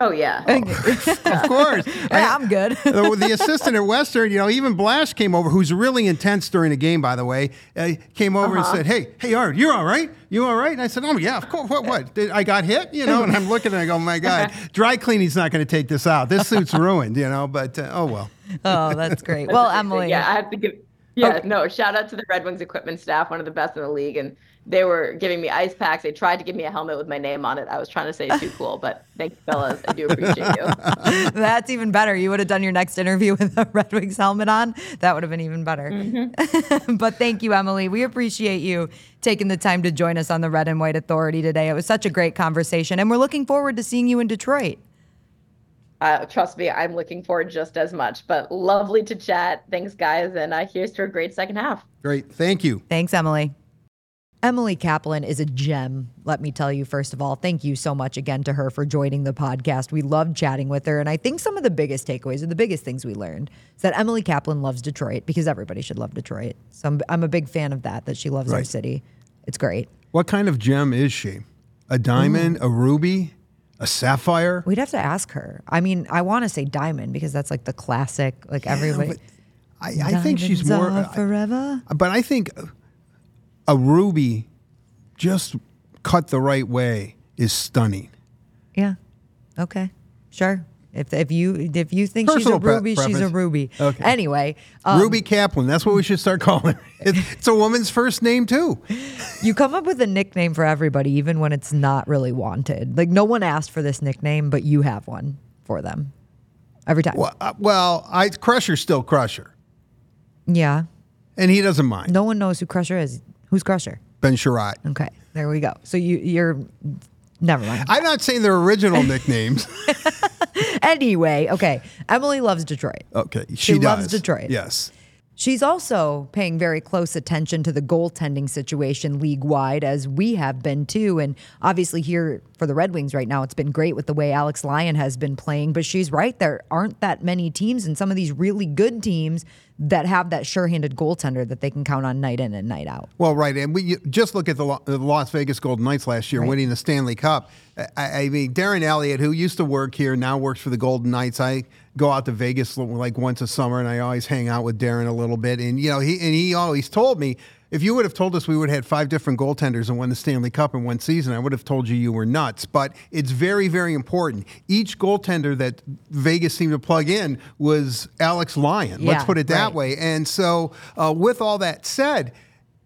Oh, yeah. of course. Yeah, I'm good. the, the assistant at Western, you know, even Blash came over, who's really intense during the game, by the way. Uh, came over Uh-huh. and said, "Hey, hey, Art, you're all right? You all right?" And I said, "Oh yeah, of course. What? What? Did I got hit? You know?" And I'm looking and I go, "Oh "My God, dry cleaning's not going to take this out. This suit's ruined." You know, but uh, oh well. Oh, that's great. Well, Emily, Yeah, I have to give. Yeah, no, shout out to the Red Wings equipment staff, one of the best in the league. And they were giving me ice packs. They tried to give me a helmet with my name on it. I was trying to say too cool, but thank you, fellas. I do appreciate you. that's even better. You would have done your next interview with a Red Wings helmet on. That would have been even better. Mm-hmm. but thank you, Emily. We appreciate you taking the time to join us on the Red and White Authority today. It was such a great conversation, and we're looking forward to seeing you in Detroit. Uh, trust me, I'm looking forward just as much. But lovely to chat. Thanks, guys. And uh, here's to a great second half. Great, thank you. Thanks, Emily. Emily Kaplan is a gem, let me tell you, first of all. Thank you so much again to her for joining the podcast. We loved chatting with her. And I think some of the biggest takeaways or the biggest things we learned is that Emily Kaplan loves Detroit because everybody should love Detroit. So I'm, I'm a big fan of that, that she loves our city. It's great. What kind of gem is she? A diamond, mm. a ruby, a sapphire? We'd have to ask her. I mean, I want to say diamond because that's like the classic, like everybody. but I, I think she's more. are uh, forever. But I think a ruby, just cut the right way, is stunning. Yeah. Okay. Sure. If, if you if you think she's a Personal pre- ruby, she's a ruby. Okay. Anyway, um, Ruby Kaplan. That's what we should start calling her. It- It's a woman's first name too. You come up with a nickname for everybody, even when it's not really wanted. Like no one asked for this nickname, but you have one for them every time. Well, uh, well, I Crusher's still Crusher, Yeah. and he doesn't mind. No one knows who Crusher is. Who's Crusher? Ben Sherratt. Okay, there we go. So you you're never mind. I'm not saying they're original nicknames. anyway, okay. Emily loves Detroit. Okay, she, She does. loves Detroit. Yes. She's also paying very close attention to the goaltending situation league wide, as we have been too. And obviously, here for the Red Wings right now, it's been great with the way Alex Lyon has been playing. But she's right, there aren't that many teams, and some of these really good teams that have that sure-handed goaltender that they can count on night in and night out. Well, right, and we you- just look at the, the Las Vegas Golden Knights last year, Right. winning the Stanley Cup. I, I mean, Darren Eliot, who used to work here, now works for the Golden Knights. I go out to Vegas like once a summer, and I always hang out with Darren a little bit. And you know, he and he always told me. If you would have told us we would have had five different goaltenders and won the Stanley Cup in one season, I would have told you you were nuts. But it's very, very important. Each goaltender that Vegas seemed to plug in was Alex Lyon. Let's put it that right. way. And so, uh, with all that said,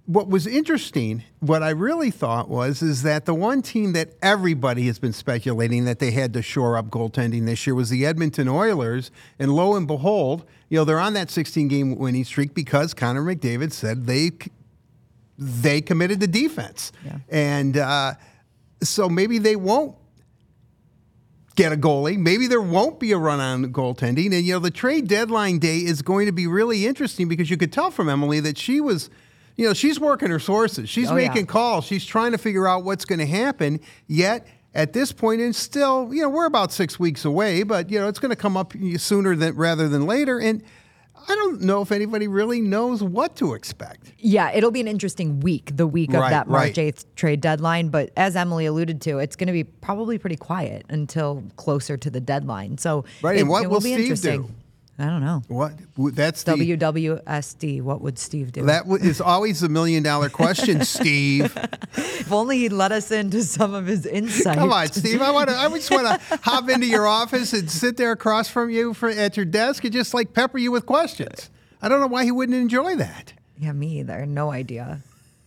what was interesting, what I really thought was, is that the one team that everybody has been speculating that they had to shore up goaltending this year was the Edmonton Oilers. And lo and behold, you know, they're on that 16 game winning streak because Connor McDavid said they they committed the defense. Yeah. And uh, so maybe they won't get a goalie. Maybe there won't be a run on goaltending. And, you know, the trade deadline day is going to be really interesting because you could tell from Emily that she was, you know, she's working her sources. She's Oh, yeah. making calls. She's trying to figure out what's going to happen. Yet, at this point, and still, you know, we're about six weeks away, but, you know, it's going to come up sooner than rather than later. And I don't know if anybody really knows what to expect. Yeah, it'll be an interesting week, the week of that March right. 8th trade deadline. But as Emily alluded to, it's going to be probably pretty quiet until closer to the deadline. So Right, it, and what it will be Steve interesting. do? I don't know. What? That's the. WWSD, what would Steve do? That w- is always the million dollar question, Steve. if only he'd let us into some of his insight. Come on, Steve. I want to. I just want to hop into your office and sit there across from you for, at your desk and just like pepper you with questions. I don't know why he wouldn't enjoy that. Yeah, me either. No idea.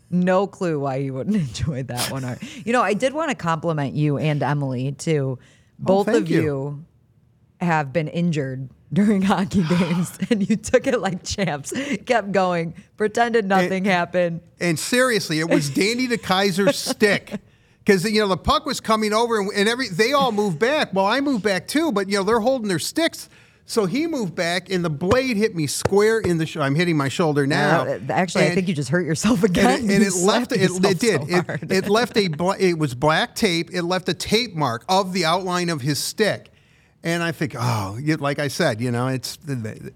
No clue why you wouldn't enjoy that one. You know, I did want to compliment you and Emily too. Oh, Both Oh, of you. you. Have been injured during hockey games, and you took it like champs. Kept going, pretended nothing happened. And seriously, it was Danny DeKeyser's stick. Because you know the puck was coming over, and, and every they all moved back. Well, I moved back too, but you know they're holding their sticks. So he moved back, and the blade hit me square in the. Sh- I'm hitting my shoulder now. Uh, actually, I think you just hurt yourself again. and it, and it left it, it did so it, it left a bla- it was black tape it left a tape mark of the outline of his stick and i think oh you- like i said you know it's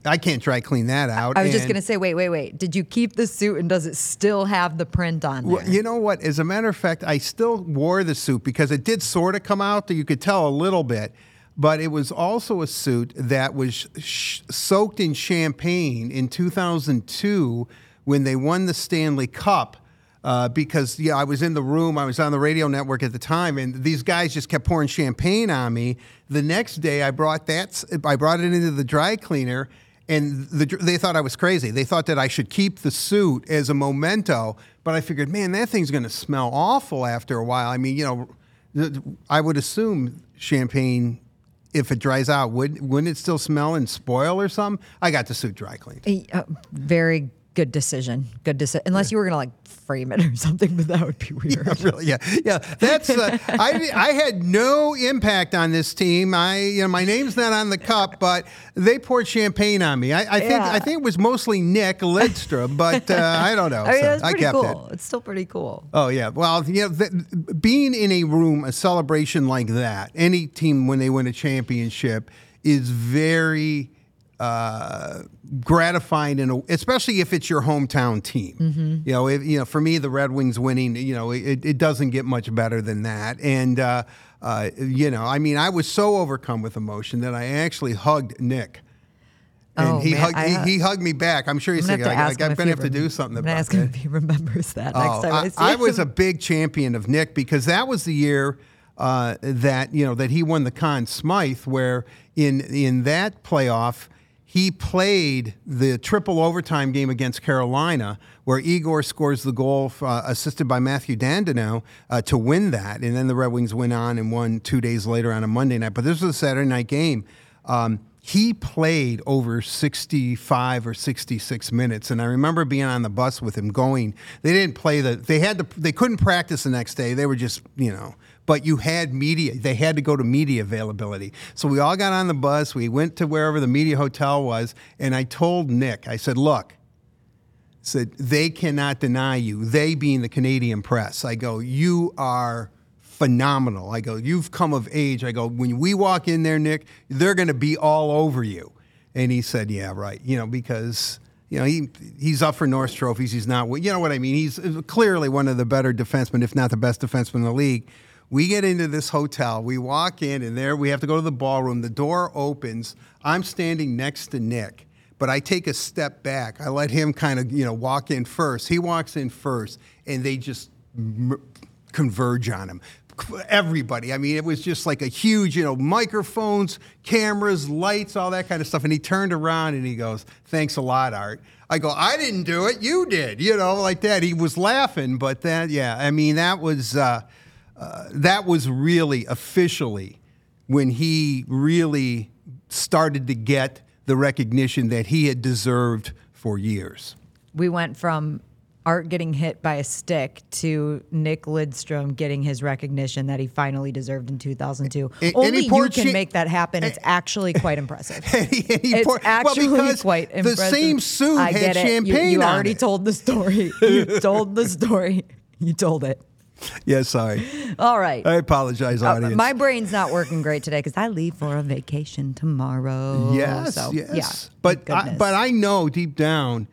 i can't try clean that out I was just gonna say, wait, wait, wait. Did you keep the suit, and does it still have the print on there? Well, you know what? As a matter of fact, I still wore the suit because it did sort of come out. You could tell a little bit, but it was also a suit that was sh- soaked in champagne in 2002 when they won the Stanley Cup. Uh, because yeah, I was in the room, I was on the radio network at the time, and these guys just kept pouring champagne on me. The next day, I brought that, I brought it into the dry cleaner, and the, they thought I was crazy. They thought that I should keep the suit as a memento. But I figured, man, that thing's going to smell awful after a while. I mean, you know, I would assume champagne, if it dries out, would wouldn't it still smell and spoil or something? I got the suit dry cleaned. Uh, very good decision. Good decision. Unless you were gonna like frame it or something, but that would be weird. really, yeah, yeah. That's uh, I. I had no impact on this team. I, you know, my name's not on the cup, but they poured champagne on me. I, I think Yeah. I think it was mostly Nick Lidstrom, but uh, I don't know. I mean, So pretty kept cool. it. It's still pretty cool. Oh yeah. Well, you know, th- being in a room, a celebration like that, any team when they win a championship is very uh, gratifying, and especially if it's your hometown team. Mm-hmm. You know, if, you know, for me, the Red Wings winning, you know, it, it doesn't get much better than that, and. Uh, uh, you know, I mean, I was so overcome with emotion that I actually hugged Nick. And Oh, he man, hugged I, he, uh, he hugged me back. I'm sure he's thinking, have to I, ask him I'm gonna have to do something about ask him that. if he remembers that next Oh, time I, I, see I him. was a big champion of Nick because that was the year uh, that you know that he won the Conn Smythe, where in in that playoff he played the triple overtime game against Carolina, where Igor scores the goal uh, assisted by Mathieu Dandenault uh, to win that, and then the Red Wings went on and won two days later on a Monday night. But this was a Saturday night game. Um, he played over 65 or 66 minutes and i remember being on the bus with him going they didn't play the they had to they couldn't practice the next day they were just you know but you had media they had to go to media availability so we all got on the bus we went to wherever the media hotel was and i told nick i said look said they cannot deny you. They being the Canadian press. I go, you are phenomenal. I go, you've come of age. I go, when we walk in there, Nick, they're going to be all over you. And he said, yeah, right. You know, because you know he he's up for Norris trophies. He's not. You know what I mean? He's uh, clearly one of the better defensemen, if not the best defenseman in the league. We get into this hotel. We walk in, and there we have to go to the ballroom. The door opens. I'm standing next to Nick, but I take a step back. I let him kind of you know walk in first. He walks in first, and they just m- converge on him everybody. I mean, it was just like a huge, you know, microphones, cameras, lights, all that kind of stuff. And he turned around and he goes, "Thanks a lot, Art." I go, "I didn't do it. You did." You know, like that. He was laughing, but that, yeah. I mean, that was uh, uh, that was really officially when he really started to get the recognition that he had deserved for years. We went from Art getting hit by a stick to Nick Lidstrom getting his recognition that he finally deserved in 2002. And- and Only he you can make that happen. It's actually quite impressive. And he- he it's poured- actually because quite the same suit I had get it. You- You, already it. told the story. You told the story. You told it. Yeah, sorry. All right. I apologize, Uh, audience. my brain's not working great today because I leave for a vacation tomorrow. Yes, So, yes. Yeah, but I, but I know deep down,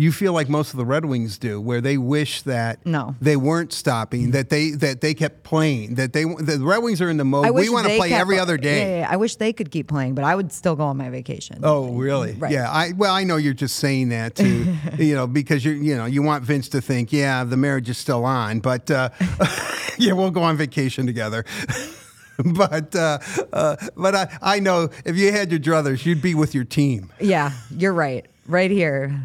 you feel like most of the Red Wings do, where they wish that No. they weren't stopping, that they that they kept playing, that they the Red Wings are in the mode. We want to play every other day. Yeah, yeah, yeah. I wish they could keep playing, but I would still go on my vacation. Oh, really? Right. Yeah. I well, I know you're just saying that to you know because you you know you want Vince to think, yeah, the marriage is still on, but uh, yeah, we'll go on vacation together. but uh, uh, but I, I know if you had your druthers, you'd be with your team. Yeah, you're right. Right here,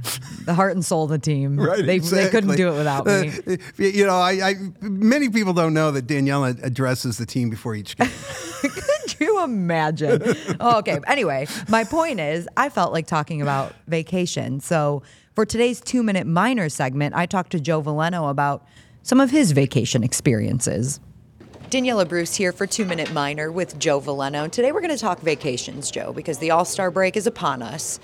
the heart and soul of the team. Right, They, they couldn't do it without me. Uh, you know, I, I many people don't know that Daniella addresses the team before each game. Could you imagine? Oh, okay. Anyway, my point is, I felt like talking about vacation. So for today's two minute minor segment, I talked to Joe Veleno about some of his vacation experiences. Daniella Bruce here for Two Minute Minor with Joe Veleno. Today we're going to talk vacations, Joe, because the All Star break is upon us.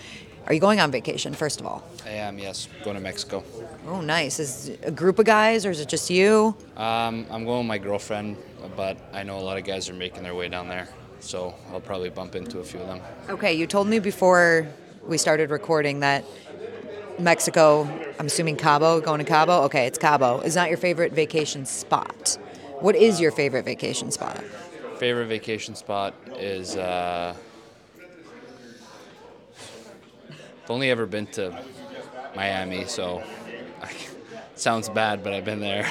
Are you going on vacation, first of all? I am, yes. Going to Mexico. Oh, nice. Is it a group of guys or is it just you? Um, I'm going with my girlfriend, but I know a lot of guys are making their way down there, so I'll probably bump into a few of them. Okay, you told me before we started recording that Mexico, I'm assuming Cabo, going to Cabo? Okay, it's Cabo, is not your favorite vacation spot. What is your favorite vacation spot? Favorite vacation spot is. Uh, I've only ever been to Miami, so it sounds bad, but I've been there.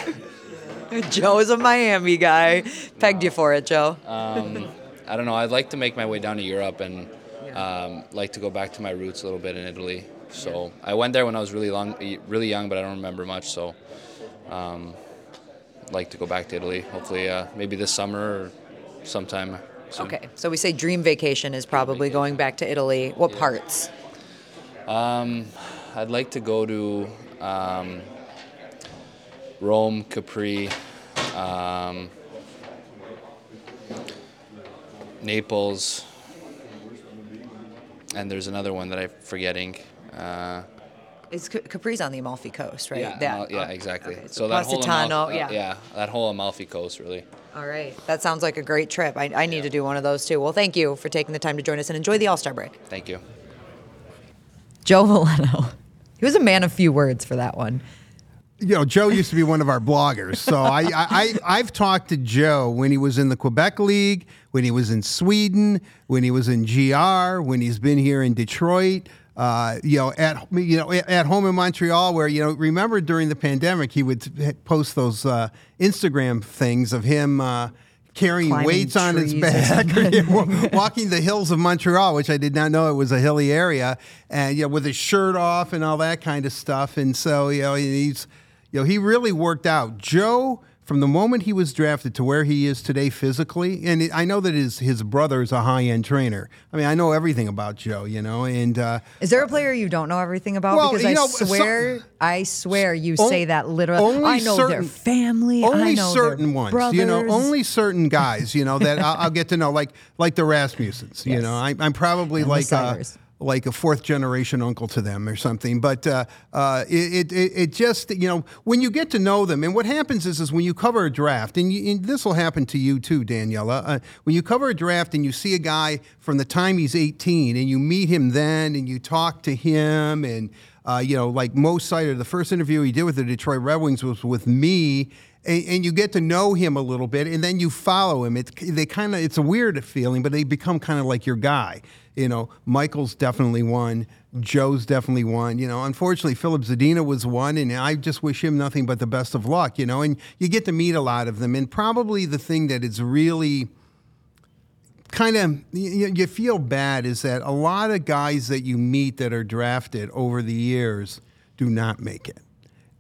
Joe is a Miami guy. Pegged you for it, Joe. Um, I don't know. I'd like to make my way down to Europe and um, like to go back to my roots a little bit in Italy. So I went there when I was really long, really young, but I don't remember much. So um, like to go back to Italy. Hopefully, uh, maybe this summer or sometime. Soon. Okay, so we say dream vacation is probably going back to Italy. What parts? Um, I'd like to go to um, Rome, Capri, um, Naples, and there's another one that I'm forgetting. Uh, It's Ca- Capri's on the Amalfi Coast, right? yeah, That- yeah, exactly. okay, So that whole Amalfi, uh, yeah. yeah, that whole Amalfi Coast, really. All right. That sounds like a great trip. I, I need to do one of those too. Well, thank you for taking the time to join us and enjoy the All Star break. Thank you. Joe Veleno. He was a man of few words for that one. you know, Joe used to be one of our bloggers. So I, I, I, I've talked to Joe when he was in the Quebec League, when he was in Sweden, when he was in GR, when he's been here in Detroit. Uh, you know, at you know at home in Montreal, where you know, remember during the pandemic, he would post those uh, Instagram things of him uh, carrying Climbing weights on or back, or, you know, walking the hills of Montreal, which I did not know it was a hilly area, and you know, with his shirt off and all that kind of stuff. And so, you know, he's, you know, he really worked out. Joe, from the moment he was drafted to where he is today physically, and I know that his his brother is a high end trainer. I mean, I know everything about Joe, you know, and uh, Is there a player you don't know everything about? Well, because I know, swear, I swear you On- say that literally. I know their family. only I know certain ones, brothers. you know, only certain guys, you know, that I'll, I'll get to know, like like the Rasmussens. You know, I, I'm probably And like uh. Like a fourth generation uncle to them or something. But uh, uh, it, it, it just, you know, when you get to know them, and what happens is, is when you cover a draft, and, and this will happen to you too, Daniella, uh, when you cover a draft and you see a guy from the time he's 18 and you meet him then and you talk to him and, uh, you know, like Mo Seider, the first interview he did with the Detroit Red Wings was with me and, and, you get to know him a little bit, and then you follow him. It they kind of it's a weird feeling, but they become kind of like your guy. You know, Michael's definitely one. Joe's definitely one. You know, unfortunately, Filip Zadina was one, and I just wish him nothing but the best of luck. You know, and you get to meet a lot of them, and probably the thing that is really kind of you, you feel bad is that a lot of guys that you meet that are drafted over the years do not make it,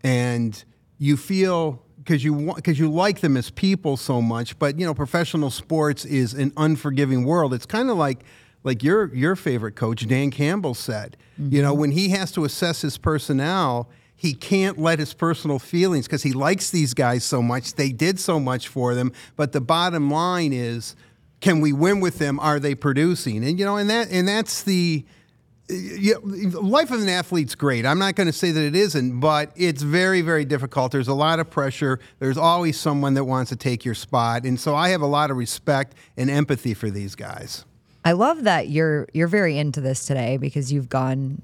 and you feel because you because you like them as people so much. But you know, professional sports is an unforgiving world. It's kind of like like your your favorite coach Dan Campbell said. Mm-hmm. You know, when he has to assess his personnel, he can't let his personal feelings because he likes these guys so much. They did so much for them. But the bottom line is, can we win with them? Are they producing? And you know, and that and that's the yeah, life of an athlete's great. I'm not going to say that it isn't, but it's very, very difficult. There's a lot of pressure. There's always someone that wants to take your spot, and so I have a lot of respect and empathy for these guys. I love that you're you're very into this today because you've gone.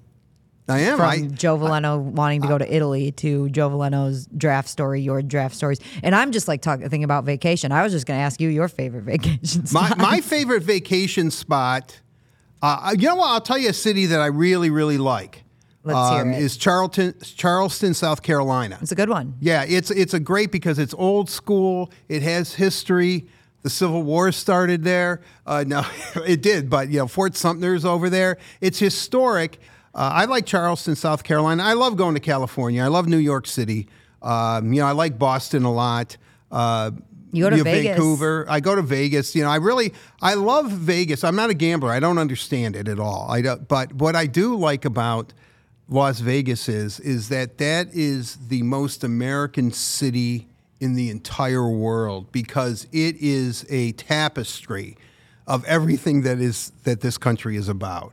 I am from I, Joe Veleno I, wanting to go to Italy to Joe Veleno's draft story, your draft stories, and I'm just like talking thinking about vacation. I was just going to ask you your favorite vacation spot. My, my favorite vacation spot uh, you know what? I'll tell you a city that I really, really like. Let's um, hear it. Is Charlton, Charleston, South Carolina? It's a good one. Yeah, it's it's a great because it's old school. It has history. The Civil War started there. Uh, no, it did, but you know Fort Sumter's over there. It's historic. Uh, I like Charleston, South Carolina. I love going to California. I love New York City. Um, you know, I like Boston a lot. Uh, you go to Vegas. Vancouver. I go to Vegas. You know, I really I love Vegas. I'm not a gambler. I don't understand it at all. I don't, but what I do like about Las Vegas is is that that is the most American city in the entire world because it is a tapestry of everything that is that this country is about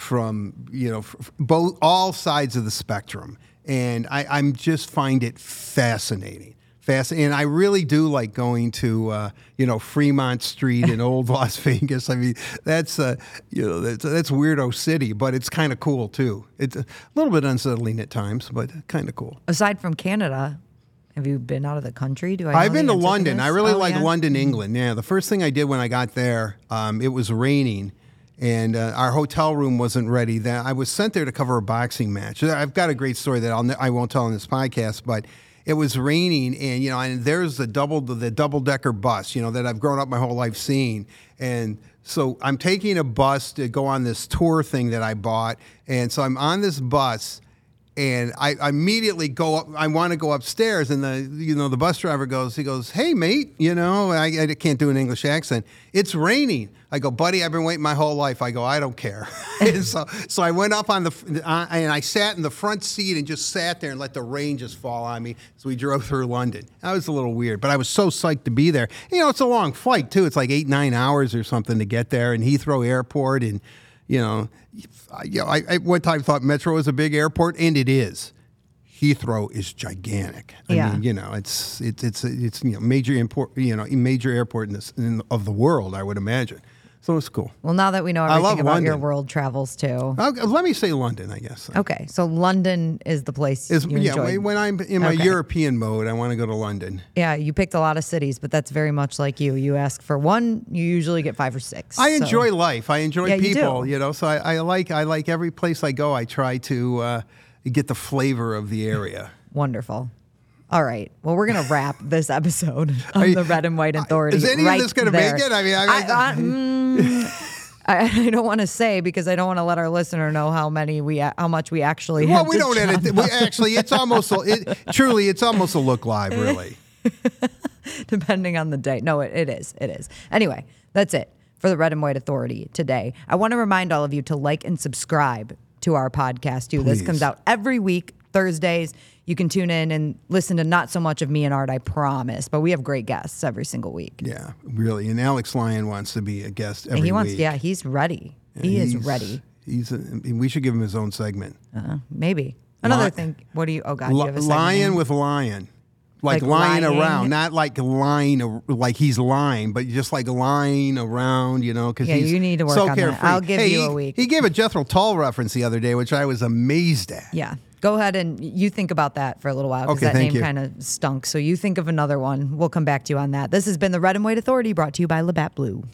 from you know both all sides of the spectrum and I, I'm just find it fascinating. And I really do like going to, uh, you know, Fremont Street in old Las Vegas. I mean, that's, uh, you know, that's, that's weirdo city, but it's kind of cool too. It's a little bit unsettling at times, but kind of cool. Aside from Canada, have you been out of the country? Do I? I've been to London. To I really oh, like yeah? London, England. Yeah, the first thing I did when I got there, um, it was raining, and uh, our hotel room wasn't ready. Then I was sent there to cover a boxing match. I've got a great story that I'll I won't tell in this podcast, but it was raining and you know and there's the double the double decker bus you know that I've grown up my whole life seeing and so I'm taking a bus to go on this tour thing that I bought and so I'm on this bus and I, I immediately go up I want to go upstairs and the you know the bus driver goes he goes hey mate you know I, I can't do an English accent it's raining I go, buddy, I've been waiting my whole life. I go, I don't care. so, so I went up on the, uh, and I sat in the front seat and just sat there and let the rain just fall on me as we drove through London. That was a little weird, but I was so psyched to be there. You know, it's a long flight too. It's like eight, nine hours or something to get there, and Heathrow Airport, and you know, you know, I, I one time thought Metro was a big airport, and it is. Heathrow is gigantic. I yeah. mean, you know, it's it's it's it's you know major import, you know, major airport in this in, of the world, I would imagine. So it's cool. Well, now that we know everything about London. your world travels too. Let me say London, I guess. Okay, so London is the place Is you yeah, when I'm in my Okay. European mode, I want to go to London. Yeah, you picked a lot of cities, but that's very much like you. You ask for one, you usually get five or six. I So- enjoy life. I enjoy Yeah, you people. do. know, so I, I like I like every place I go. I try to uh, get the flavor of the area. Wonderful. All right. Well, we're gonna wrap this episode of you- the Red and White Authority. Is any right of this going to there. make it? I mean, I, I, I, mm, I, I don't want to say because I don't want to let our listener know how many we how much we actually well, we don't edit. We, actually, it's almost a- it, truly, it's almost a look live, really. depending on the day. No, it, it is. It is. Anyway, that's it for the Red and White Authority today. I want to remind all of you to like and subscribe to our podcast too. This comes out every week, Thursdays. You can tune in and listen to not so much of me and Art, I promise, but we have great guests every single week. Yeah, really. And Alex Lyon wants to be a guest every and he wants, week. yeah, he's ready. He is ready. He's a, we should give him his own segment. Uh-huh. Maybe another thing. What do you? Oh God, you have a lion with lion. Like, Like lying lying? around, not like lying, like he's lying, but just like lying around, you know, because Yeah, he's you need to work so on that. I'll give Hey, you he, a week. He gave a Jethro Tull reference the other day, which I was amazed at. Yeah. Go ahead and you think about that for a little while because Okay, that name kind of stunk. So you think of another one. We'll come back to you on that. This has been the Red and White Authority brought to you by Labatt Blue.